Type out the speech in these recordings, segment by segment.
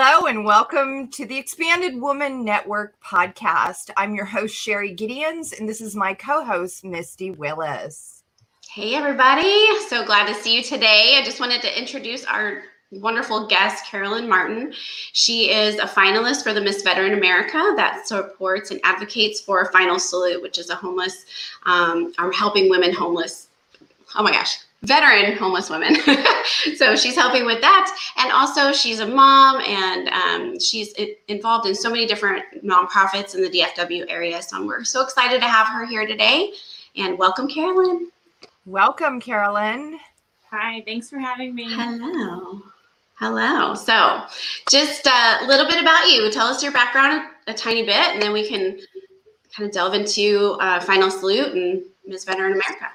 Hello and welcome to the Expanded Woman Network podcast. I'm your host, Sherry Gideons, and this is my co host, Misty Willis. Hey, everybody. So glad to see you today. I just wanted to introduce our wonderful guest, Karalyn Martin. She is a finalist for the Miss Veteran America that supports and advocates for Final Salute, which is a homeless, um, or helping women homeless. Oh my gosh, veteran homeless women. so she's helping with that. And also, she's a mom and um, she's involved in so many different nonprofits in the DFW area. So we're so excited to have her here today. And welcome, Karalyn. Welcome, Karalyn. Hi, thanks for having me. Hello. Hello. So, just a little bit about you. Tell us your background a, a tiny bit, and then we can kind of delve into uh, Final Salute and Miss Veteran America.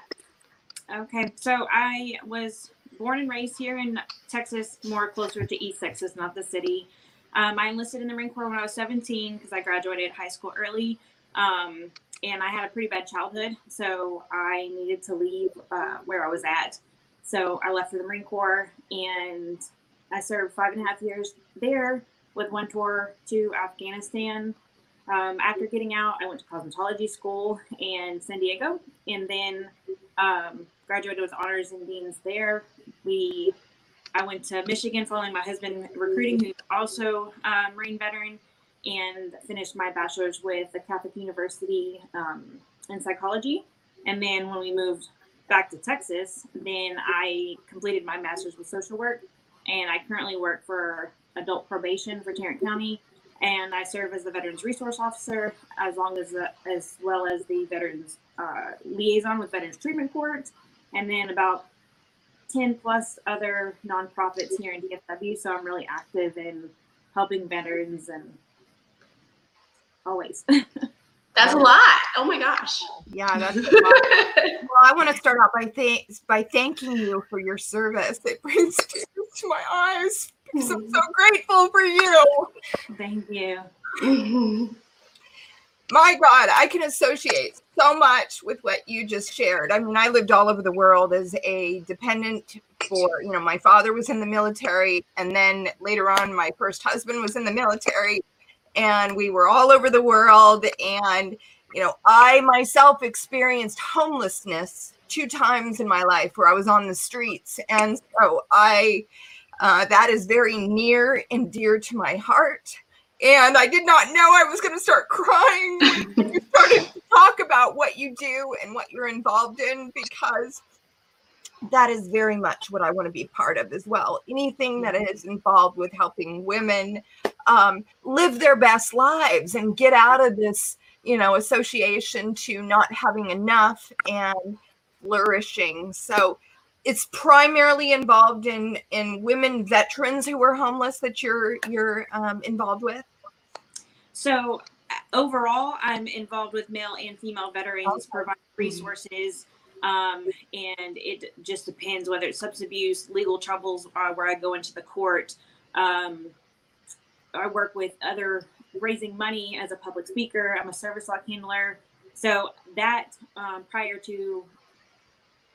Okay, so I was born and raised here in Texas, more closer to East Texas, not the city. Um, I enlisted in the Marine Corps when I was 17 because I graduated high school early. Um, and I had a pretty bad childhood, so I needed to leave uh, where I was at. So I left for the Marine Corps and I served five and a half years there with one tour to Afghanistan. Um, after getting out, I went to cosmetology school in San Diego and then um, graduated with honors and deans there. We, I went to Michigan following my husband recruiting, who's also a Marine veteran, and finished my bachelor's with the Catholic University um, in psychology. And then when we moved back to Texas, then I completed my master's with social work, and I currently work for adult probation for Tarrant County, and I serve as the Veterans Resource Officer, as long as the, as well as the Veterans uh, Liaison with Veterans Treatment Court, and then about 10 plus other nonprofits here in DFW. So I'm really active in helping veterans and always. That's a lot. Oh my gosh. Yeah, that's a lot. well, I want to start out by thank by thanking you for your service. It brings tears to my eyes because I'm so mm-hmm. grateful for you. Thank you. My God, I can associate so much with what you just shared. I mean, I lived all over the world as a dependent for, you know, my father was in the military. And then later on, my first husband was in the military. And we were all over the world. And, you know, I myself experienced homelessness two times in my life where I was on the streets. And so I, uh, that is very near and dear to my heart and I did not know I was going to start crying. you started to talk about what you do and what you're involved in because that is very much what I want to be part of as well. Anything that is involved with helping women um, live their best lives and get out of this, you know, association to not having enough and flourishing. So it's primarily involved in in women veterans who are homeless that you're you're um, involved with so overall i'm involved with male and female veterans provide resources um, and it just depends whether it's substance abuse legal troubles uh, where i go into the court. Um, i work with other raising money as a public speaker. I'm a service lock handler. So that um, prior to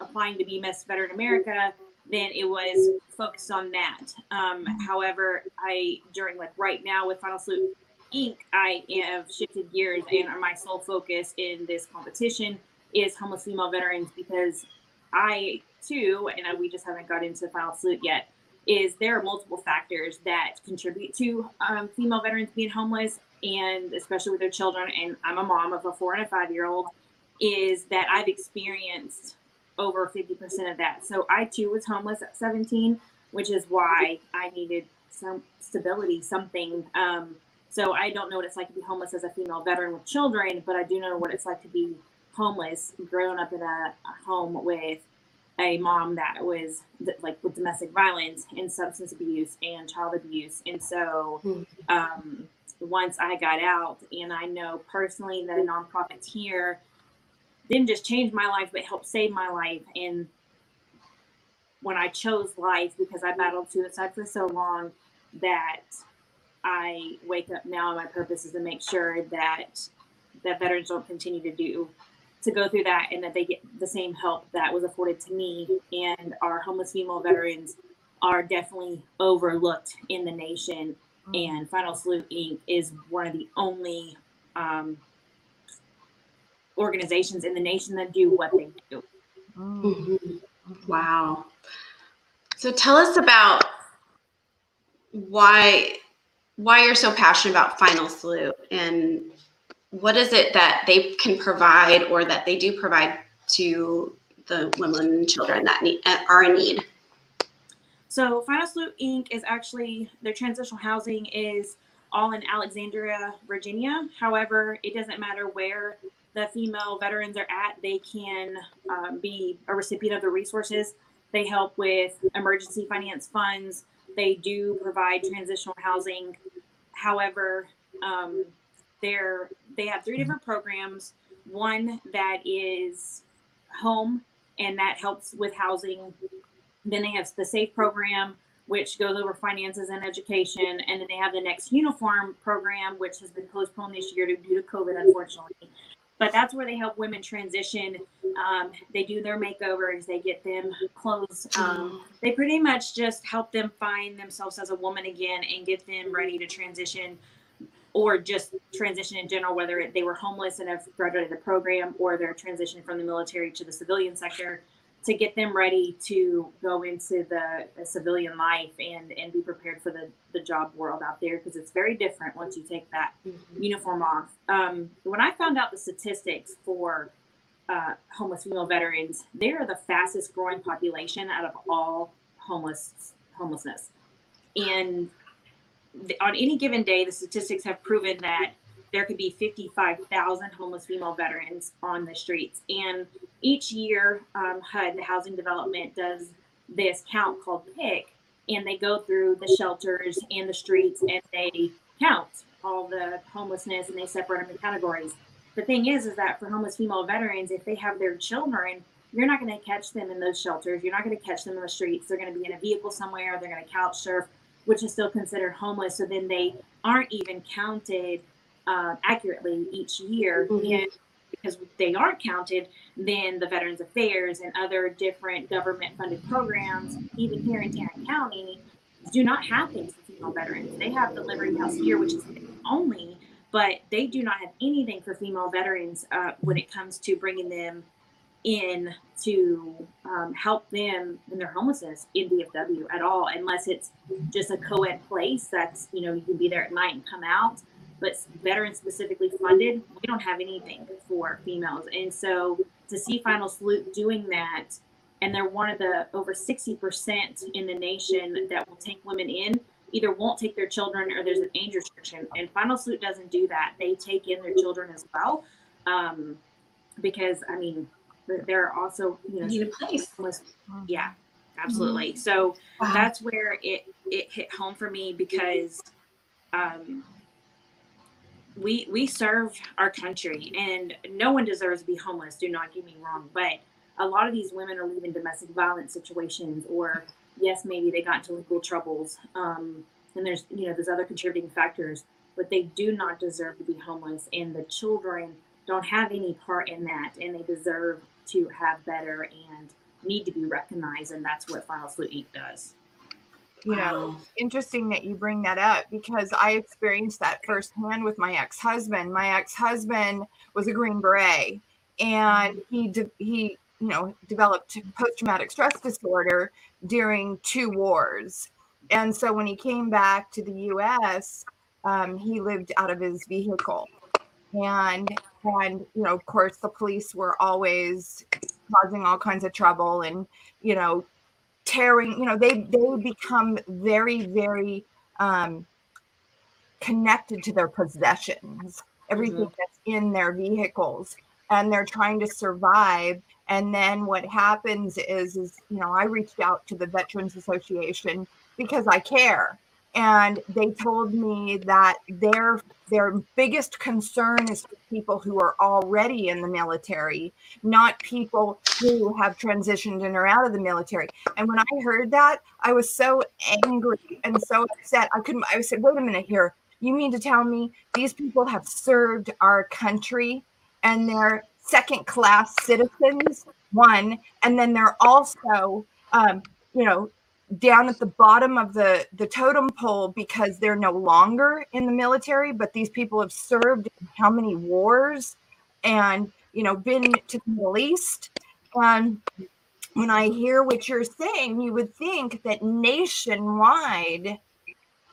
applying to be Miss Veteran America, then it was focused on that. Um, however, I during like right now with Final Salute Inc., I have shifted gears and my sole focus in this competition is homeless female veterans because I too, and we just haven't got into the Final Salute yet, is there are multiple factors that contribute to um, female veterans being homeless and especially with their children. And I'm a mom of a four and a five year old. Is that I've experienced over 50% of that. So I too was homeless at 17, which is why I needed some stability, something. Um, so I don't know what it's like to be homeless as a female veteran with children, but I do know what it's like to be homeless, growing up in a, a home with a mom that was like with domestic violence and substance abuse and child abuse. And so hmm. um, once I got out, and I know personally that nonprofits here didn't just change my life, but helped save my life. And when I chose life, because I battled suicide for so long, that I wake up now, and my purpose is to make sure that that veterans don't continue to do to go through that and that they get the same help that was afforded to me and our homeless female veterans are definitely overlooked in the nation And Final Salute Inc. is one of the only um, organizations in the nation that do what they do. Mhm. Wow. So tell us about why why you're so passionate about Final Salute and what is it that they can provide or that they do provide to the women and children that need are in need. So Final Salute Inc. is actually their transitional housing is all in Alexandria, Virginia. However, it doesn't matter where the female veterans are at; they can um, be a recipient of the resources. They help with emergency finance funds. They do provide transitional housing. However, um, they're they have three different programs. One that is home, and that helps with housing. Then they have the SAFE program, which goes over finances and education. And then they have the next uniform program, which has been postponed this year due to COVID, unfortunately. But that's where they help women transition. Um, they do their makeovers, they get them clothes. Um, they pretty much just help them find themselves as a woman again and get them ready to transition or just transition in general, whether they were homeless and have graduated the program or they're transitioning from the military to the civilian sector to get them ready to go into the, the civilian life and and be prepared for the the job world out there because it's very different once you take that uniform off. Um, when I found out the statistics for uh, homeless female veterans, they are the fastest growing population out of all homeless homelessness, and the, on any given day, the statistics have proven that there could be 55,000 homeless female veterans on the streets. And each year, um, HUD, the Housing Development, does this count called PIT, and they go through the shelters and the streets and they count all the homelessness and they separate them in categories. The thing is, is that for homeless female veterans, if they have their children, you're not going to catch them in those shelters. You're not going to catch them in the streets. They're going to be in a vehicle somewhere. They're going to couch surf, which is still considered homeless. So then they aren't even counted uh, accurately each year. Mhm. And because they aren't counted, then the Veterans Affairs and other different government funded programs, even here in Tarrant County, do not have things for female veterans. They have the Liberty House here, which is only, but they do not have anything for female veterans uh, when it comes to bringing them in to um, help them in their homelessness in DFW at all, unless it's just a co-ed place that's you know you can be there at night and come out. But veteran specifically funded, we don't have anything for females, and so to see Final Salute doing that, and they're one of the over sixty percent in the nation that will take women in. Either won't take their children or there's an age restriction, and Final Salute doesn't do that. They take in their children as well, um, because I mean th- there are also you know Need a place. yeah absolutely so Wow. that's where it it hit home for me because um we we serve our country and no one deserves to be homeless do not get me wrong but a lot of these women are leaving domestic violence situations or yes maybe they got into legal troubles um and there's you know there's other contributing factors but they do not deserve to be homeless and the children don't have any part in that and they deserve to have better and need to be recognized and that's what final salute inc. does you know interesting that you bring that up because I experienced that firsthand with my ex-husband. My ex-husband was a Green Beret, and he de- he you know developed post-traumatic stress disorder during two wars, and so when he came back to the U.S., um, he lived out of his vehicle, and and you know of course the police were always causing all kinds of trouble and you know tearing you know they they become very very um connected to their possessions everything that's in their vehicles and they're trying to survive. And then what happens is is you know i reached out to the veterans association because i care and they told me that their their biggest concern is for people who are already in the military not people who have transitioned in or out of the military. And when i heard that i was so angry and so upset. I couldn't i said wait a minute here. You mean to tell me these people have served our country and they're second class citizens one and then they're also um, you know down at the bottom of the the totem pole because they're no longer in the military but these people have served how many wars and you know been to the middle east. And when i hear what you're saying you would think that nationwide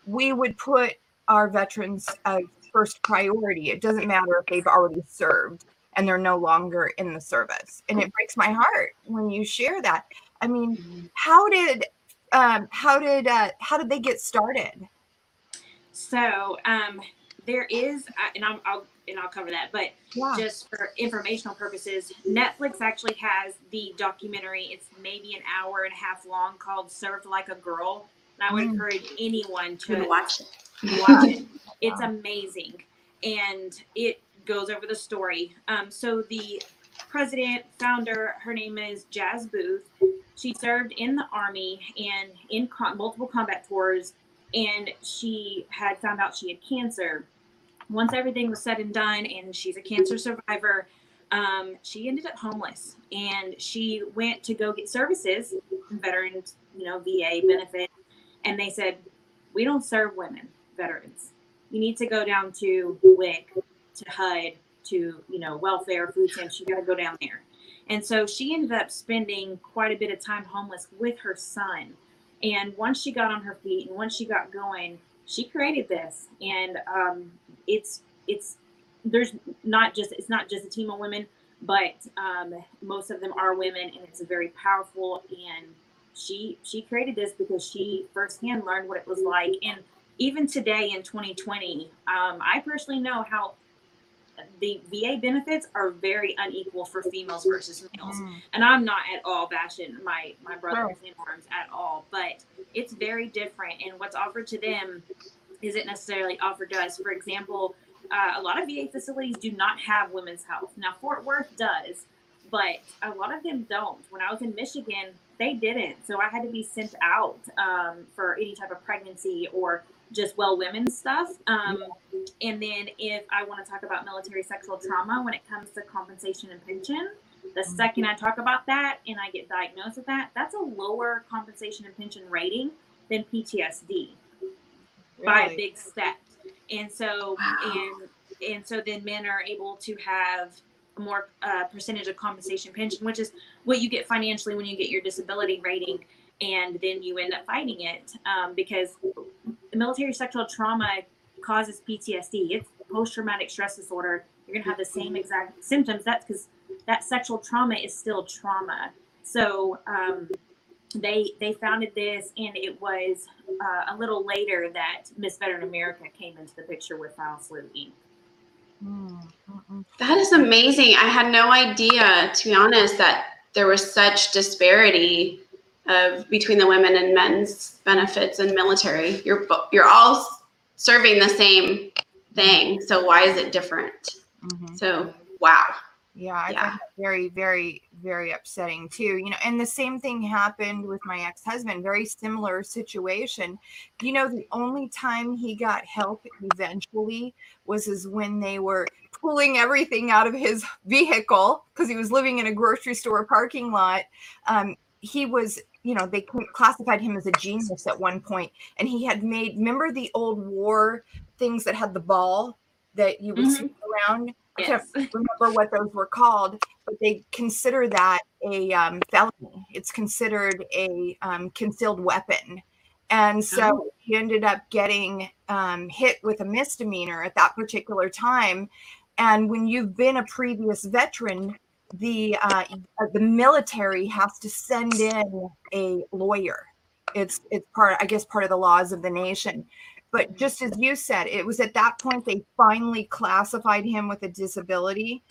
we would put our veterans as first priority. It doesn't matter if they've already served and they're no longer in the service. And it breaks my heart when you share that. I mean how did um, how did uh, how did they get started? So um, there is, uh, and I'm, I'll and I'll cover that, but yeah. just for informational purposes, Netflix actually has the documentary. It's maybe an hour and a half long called "Served Like a Girl," and I would mm. encourage anyone to watch it. Watch it. It's amazing, and it goes over the story. Um, so the president, founder, her name is Jas Boothe. She served in the army and in com- multiple combat tours, and she had found out she had cancer. Once everything was said and done, and she's a cancer survivor, um, she ended up homeless, and she went to go get services, veterans, you know, VA benefit, and they said, "We don't serve women, veterans. You need to go down to WIC, to HUD, to you know welfare, food stamps. You got to go down there." And so she ended up spending quite a bit of time homeless with her son. And once she got on her feet and once she got going, she created this. And um, it's it's there's not just it's not just a team of women, but um, most of them are women, and it's a very powerful. And she she created this because she firsthand learned what it was like. And even today in 2020, um, I personally know how the VA benefits are very unequal for females versus males. Mm. And I'm not at all bashing my my brothers in arms at all, but it's very different. And what's offered to them isn't necessarily offered to us. For example, uh, a lot of VA facilities do not have women's health. Now Fort Worth does, but a lot of them don't. When I was in Michigan, they didn't. So I had to be sent out um, for any type of pregnancy or just well women stuff. Um, and then if I want to talk about military sexual trauma when it comes to compensation and pension, the mm-hmm. second I talk about that and I get diagnosed with that, that's a lower compensation and pension rating than PTSD really? by a big step. And so wow. and and so then men are able to have a more uh, percentage of compensation pension, which is what you get financially when you get your disability rating and then you end up fighting it um, because military sexual trauma causes PTSD. It's post traumatic stress disorder. You're going to have the same exact symptoms. That's because that sexual trauma is still trauma. So um, they they founded this, and it was uh, a little later that Miss Veteran America came into the picture with Final Salute Inc. That is amazing. I had no idea, to be honest, that there was such disparity of between the women and men's benefits and military. You're you're all serving the same thing, so why is it different? Mm-hmm. So wow. Yeah, I yeah. find that very, very, very upsetting too. You know, and the same thing happened with my ex-husband. Very similar situation. You know, the only time he got help eventually was is when they were pulling everything out of his vehicle because he was living in a grocery store parking lot. Um, he was you know they classified him as a genius at one point and he had made remember the old war things that had the ball that you would mm-hmm. see around yes. i can't remember what those were called but they consider that a um, felony it's considered a um, concealed weapon and so oh. he ended up getting um, hit with a misdemeanor at that particular time and when you've been a previous veteran the uh, the military has to send in a lawyer. It's it's part I guess part of the laws of the nation. But just as you said, it was at that point they finally classified him with a disability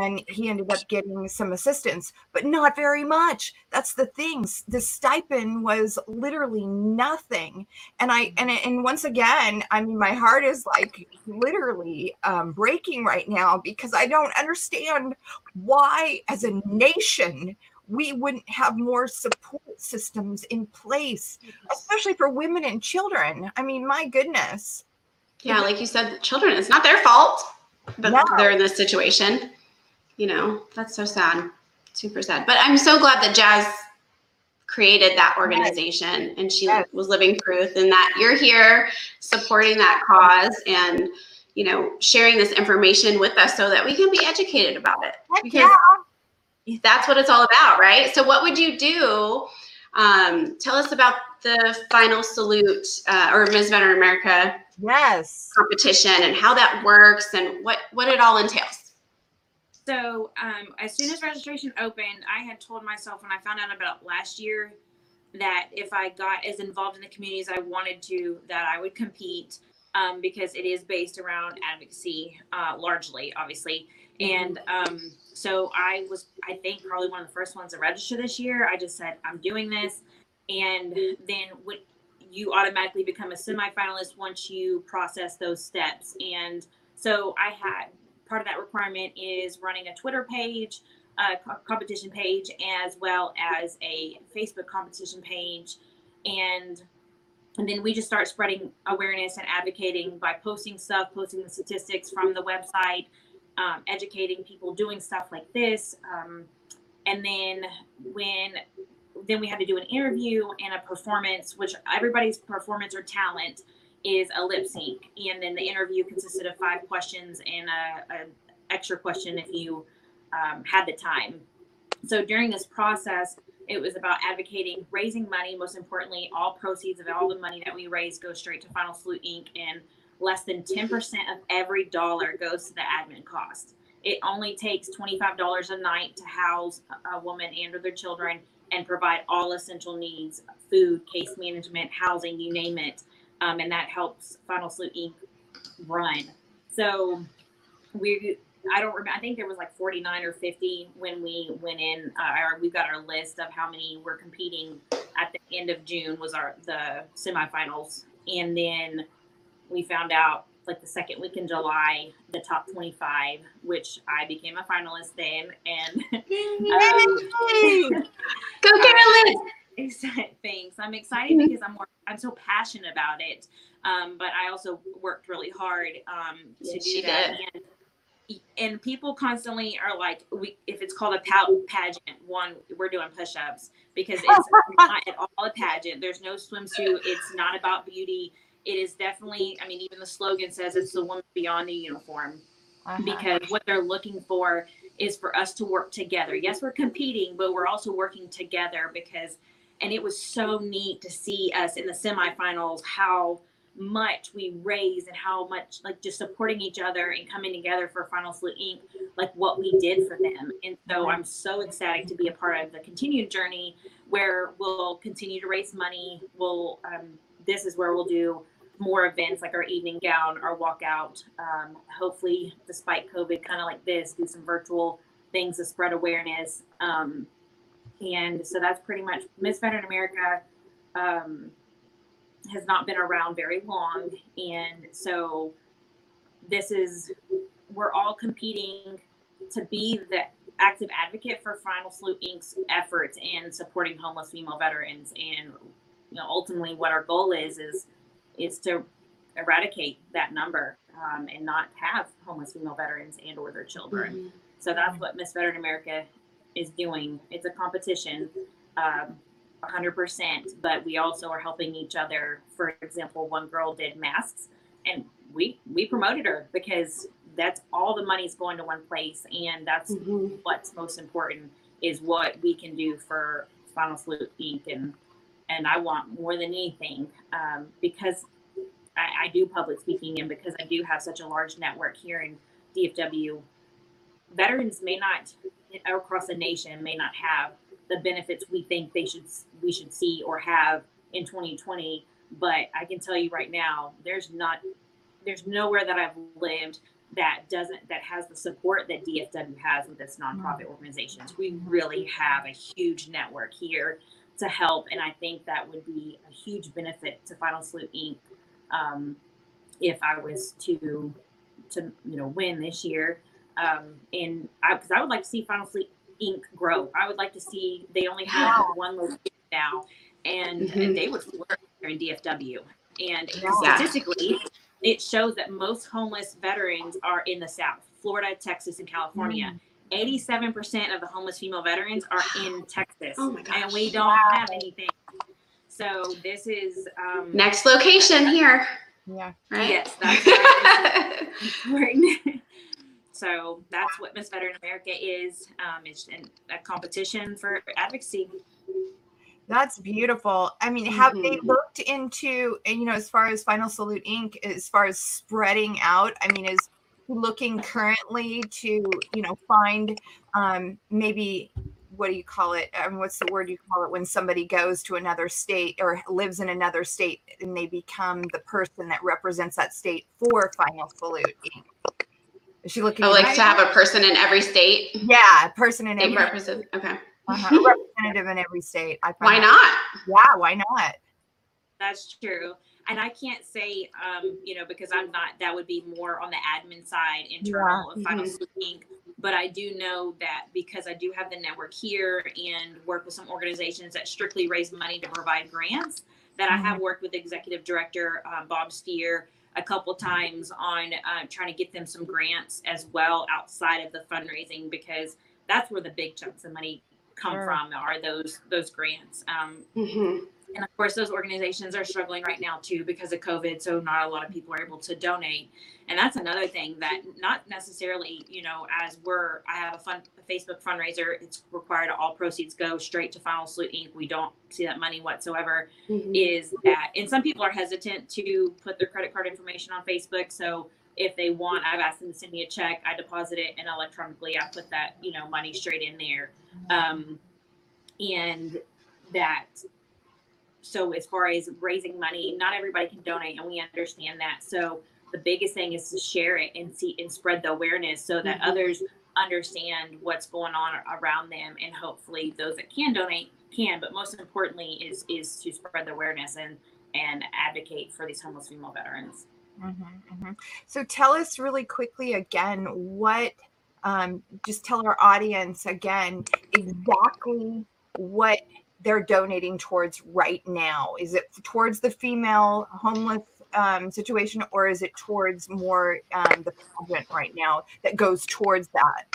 and he ended up getting some assistance, but not very much. That's the thing. The stipend was literally nothing. And I and and once again, I mean, my heart is like literally um, breaking right now because I don't understand why, as a nation, we wouldn't have more support systems in place, especially for women and children. I mean, my goodness. Yeah, like you said, children, it's not their fault, but no. they're in this situation you know, that's so sad. Super sad. But I'm so glad that Jas created that organization and she yes. was living proof and that you're here supporting that cause and you know sharing this information with us so that we can be educated about it Heck because yeah. that's what it's all about right so what would you do um, tell us about the final salute uh, or Ms. Veteran America yes competition and how that works and what what it all entails. So um, as soon as registration opened, I had told myself when I found out about last year that if I got as involved in the community as I wanted to, that I would compete um, because it is based around advocacy uh, largely, obviously. And um, so I was, I think, probably one of the first ones to register this year. I just said, I'm doing this. And then when you automatically become a semifinalist once you process those steps. And so I had part of that requirement is running a Twitter page, a competition page, as well as a Facebook competition page. And and then we just start spreading awareness and advocating by posting stuff, posting the statistics from the website, um, educating people doing stuff like this. Um, and then when then we had to do an interview and a performance, which everybody's performance or talent is a lip sync. And then the interview consisted of five questions and a, a extra question if you um, had the time. So during this process, it was about advocating, raising money. Most importantly, all proceeds of all the money that we raise go straight to Final Salute Inc. and less than 10% of every dollar goes to the admin cost. It only takes $25 a night to house a woman and or their children and provide all essential needs, food, case management, housing, you name it. Um, and that helps Final Salute Inc. run. So we, I don't remember, I think there was like 49 or 50 when we went in, uh, our, we've got our list of how many were competing at the end of June was our, the semifinals. And then we found out like the second week in July, the top 25, which I became a finalist then. And um, go Karalyn! Thanks. I'm excited because I'm more, I'm so passionate about it. Um, but I also worked really hard um, to yes, do that. And, and people constantly are like, we, if it's called a pageant, one, we're doing push-ups because it's not at all a pageant. There's no swimsuit. It's not about beauty it is definitely, I mean, even the slogan says it's the woman beyond the uniform uh-huh. because what they're looking for is for us to work together. Yes, we're competing, but we're also working together because, and it was so neat to see us in the semifinals how much we raised and how much like just supporting each other and coming together for Final Salute Inc. like what we did for them. And so I'm so excited to be a part of the continued journey where we'll continue to raise money. We'll um, this is where we'll do more events like our evening gown, our walkout. Um, hopefully, despite COVID, kind of like this, do some virtual things to spread awareness. Um, and so that's pretty much Miss Veteran America um, has not been around very long. And so this is, we're all competing to be the active advocate for Final Salute Inc.'s efforts in supporting homeless female veterans. And you know, ultimately what our goal is, is is to eradicate that number um, and not have homeless female veterans and or their children. Mm-hmm. So that's what Miss Veteran America is doing. It's a competition, um, 100%, but we also are helping each other. For example, one girl did masks and we we promoted her because that's all the money's going to one place and that's mm-hmm. what's most important is what we can do for Final Salute Inc. and and I want more than anything um, because I, I, do public speaking and because I do have such a large network here in DFW, veterans may not across the nation may not have the benefits we think they should we should see or have in 2020. But I can tell you right now, there's not there's nowhere that I've lived that doesn't that has the support that DFW has with its nonprofit organizations. We really have a huge network here to help. And I think that would be a huge benefit to Final Salute Inc. Um, if I was to to you know win this year. Um, and because I, I, would like to see Final Salute Inc. grow. I would like to see they only have one location now, and, mm-hmm. and they would work here in DFW. And yeah. statistically, it shows that most homeless veterans are in the South, Florida, Texas, and California. Mm-hmm 87% of the homeless female veterans are in Texas. Oh my gosh. And we don't Wow. have anything. So this is um, Next location here, Yeah. right? Yes, that's important. so that's what Miss Veteran America is. Um, it's an, a competition for advocacy. That's beautiful. I mean, have they Mhm. looked into, and, you know, as far as Final Salute Inc., as far as spreading out? I mean, is looking currently to, you know, find um, maybe what do you call it? I mean, what's the word you call it when somebody goes to another state or lives in another state and they become the person that represents that state for Final Salute Inc.? Is she looking? Oh, like into- to have a person in every state. yeah, a person in They every represent. Okay. uh-huh, representative in every state. I Why not? Yeah, why not? That's true. And I can't say, um, you know, because I'm not, that would be more on the admin side, internal of Final Mhm. Salute Inc. But I do know that because I do have the network here and work with some organizations that strictly raise money to provide grants, that I have worked with Executive Director um, Bob Steer a couple times on uh, trying to get them some grants as well outside of the fundraising because that's where the big chunks of money come Sure. from are those those grants. Um, hmm and of course, those organizations are struggling right now too because of COVID. So not a lot of people are able to donate. And that's another thing that not necessarily, you know, as we're, I have a fun a Facebook fundraiser. It's required all proceeds go straight to Final Salute Inc. We don't see that money whatsoever. Is that, and some people are hesitant to put their credit card information on Facebook. So if they want, I've asked them to send me a check. I deposit it and electronically I put that, you know, money straight in there. Um, and that so as far as raising money not everybody can donate and we understand that so the biggest thing is to share it and see and spread the awareness so that Mhm. others understand what's going on around them and hopefully those that can donate can but most importantly is is to spread the awareness and and advocate for these homeless female veterans Mhm, mhm. So tell us really quickly again what, um, just tell our audience again exactly what they're donating towards right now. Is it towards the female homeless um, situation or is it towards more um, the pageant right now that goes towards that?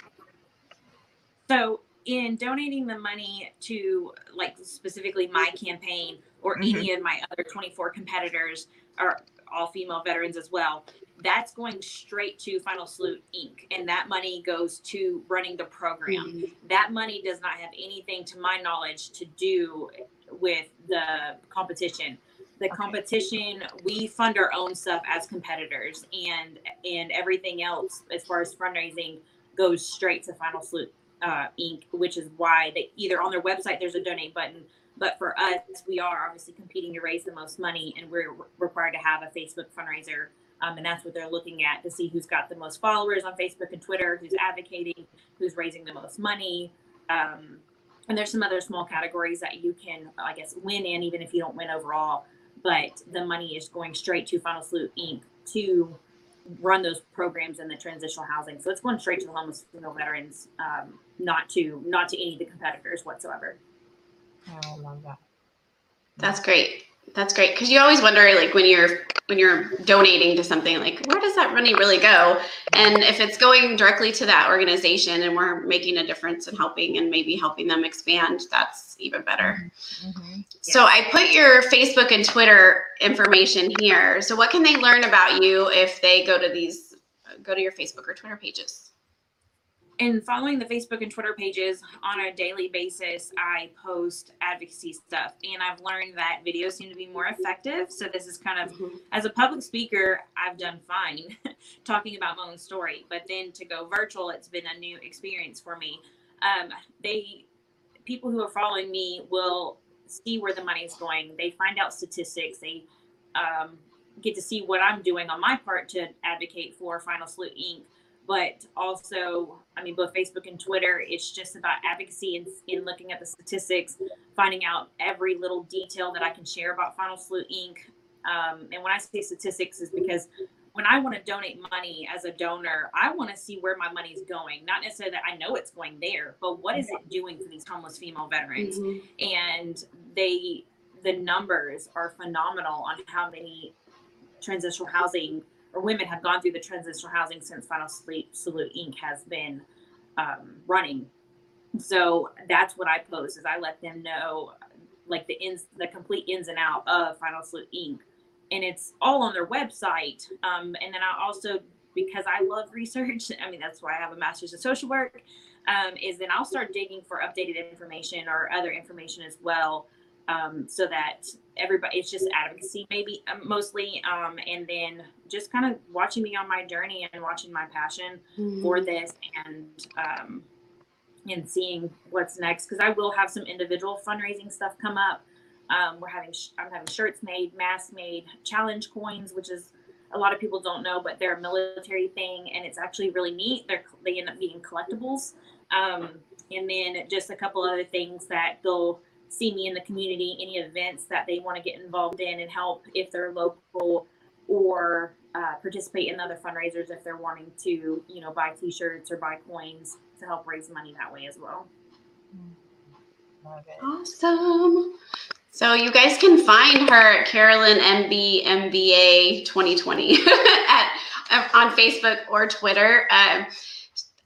So, in donating the money to, like, specifically my campaign or any of my other 24 competitors, are all female veterans as well, that's going straight to Final Salute Inc. And that money goes to running the program. That money does not have anything, to my knowledge, to do with the competition. The Okay. competition, we fund our own stuff as competitors, and and everything else as far as fundraising goes straight to Final Salute uh, Inc., which is why they either on their website there's a donate button, but for us, we are obviously competing to raise the most money, and we're re- required to have a Facebook fundraiser, um, and that's what they're looking at to see who's got the most followers on Facebook and Twitter, who's advocating, who's raising the most money. Um, and there's some other small categories that you can, I guess, win in, even if you don't win overall. But the money is going straight to Final Salute Inc. to run those programs in the transitional housing. So it's going straight to the homeless female veterans, um, not to not to any of the competitors whatsoever. Oh, I love that. That's great. That's great because you always wonder, like when you're when you're donating to something, like where does that money really go? And if it's going directly to that organization and we're making a difference and helping and maybe helping them expand, that's even better. Mhm. So I put your Facebook and Twitter information here. So what can they learn about you if they go to these go to your Facebook or Twitter pages? And following the Facebook and Twitter pages on a daily basis, I post advocacy stuff. And I've learned that videos seem to be more effective. So this is kind of as a public speaker, I've done fine talking about my own story, but then to go virtual, it's been a new experience for me. Um, they, people who are following me will see where the money is going. They find out statistics. They um, get to see what I'm doing on my part to advocate for Final Salute Inc. But also, I mean, both Facebook and Twitter, it's just about advocacy and in looking at the statistics, finding out every little detail that I can share about Final Salute Inc. Um, and when I say statistics, is because when I want to donate money as a donor, I want to see where my money is going. Not necessarily that I know it's going there, but what is it doing for these homeless female veterans? And they, the numbers are phenomenal on how many transitional housing or women have gone through the transitional housing since Final Sleep Salute Inc. has been um, running. So that's what I post is I let them know like the ins the complete ins and out of Final Salute Inc. And it's all on their website. Um, and then I also because I love research, I mean that's why I have a master's in social work, um, is then I'll start digging for updated information or other information as well. Um, so that everybody it's just advocacy maybe um, mostly um, and then just kind of watching me on my journey and watching my passion for this and um, and seeing what's next because I will have some individual fundraising stuff come up. Um, we're having sh- I'm having shirts made, masks made, challenge coins, which is a lot of people don't know, but they're a military thing and it's actually really neat. They're they end up being collectibles, um, and then just a couple other things that they'll see me in the community, any events that they want to get involved in and help if they're local or uh, participate in other fundraisers if they're wanting to, you know, buy T-shirts or buy coins to help raise money that way as well. Awesome. So you guys can find her at Karalyn MB MBA 2020 at on Facebook or Twitter. Um,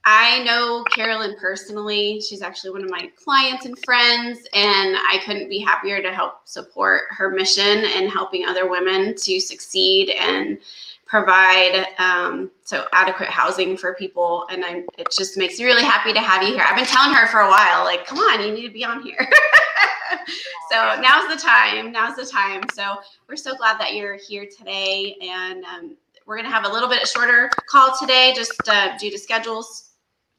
I know Karalyn personally. She's actually one of my clients and friends, and I couldn't be happier to help support her mission and helping other women to succeed and provide um, so adequate housing for people. And I, it just makes me really happy to have you here. I've been telling her for a while, like, come on, you need to be on here. so now's the time. Now's the time. So we're so glad that you're here today, and um, we're gonna have a little bit shorter call today, just uh, due to schedules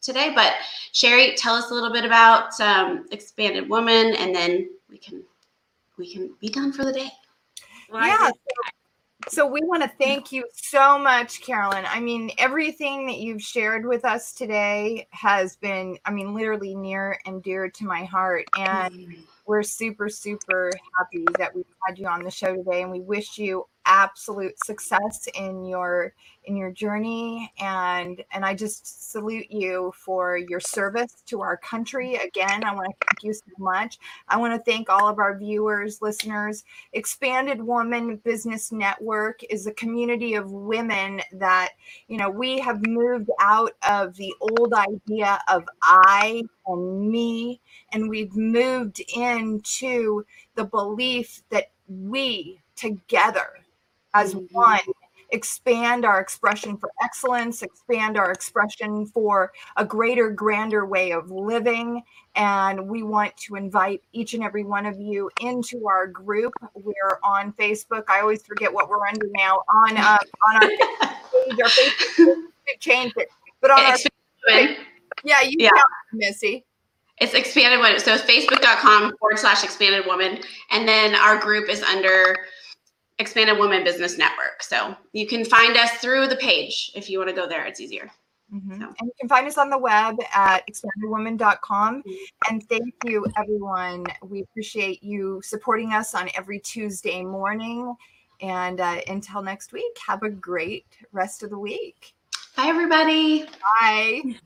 today. But Sherry, tell us a little bit about um, Expanded Woman, and then we can we can be done for the day. Well, yeah. So we want to thank you so much, Karalyn. I mean, everything that you've shared with us today has been, I mean, literally near and dear to my heart. And we're super, super happy that we've had you on the show today. And we wish you absolute success in your in your journey. And and i just salute you for your service to our country. Again i want to thank you so much. I want to thank all of our viewers listeners. Expanded woman business network is a community of women that you know we have moved out of the old idea of i and me and we've moved into the belief that we together as Mhm. one expand our expression for excellence expand our expression for a greater grander way of living and we want to invite each and every one of you into our group we're on facebook i always forget what we're under now on uh, on our page our facebook we changed it but on our Expanded yeah you Yeah. missy It's expanded woman. So it's facebook.com forward slash expanded woman. And then our group is under Expanded Woman Business Network. So you can find us through the page if you want to go there. It's easier. Mhm. So. And you can find us on the web at expandedwoman.com. And thank you, everyone. We appreciate you supporting us on every Tuesday morning. And uh, until next week, have a great rest of the week. Bye, everybody. Bye.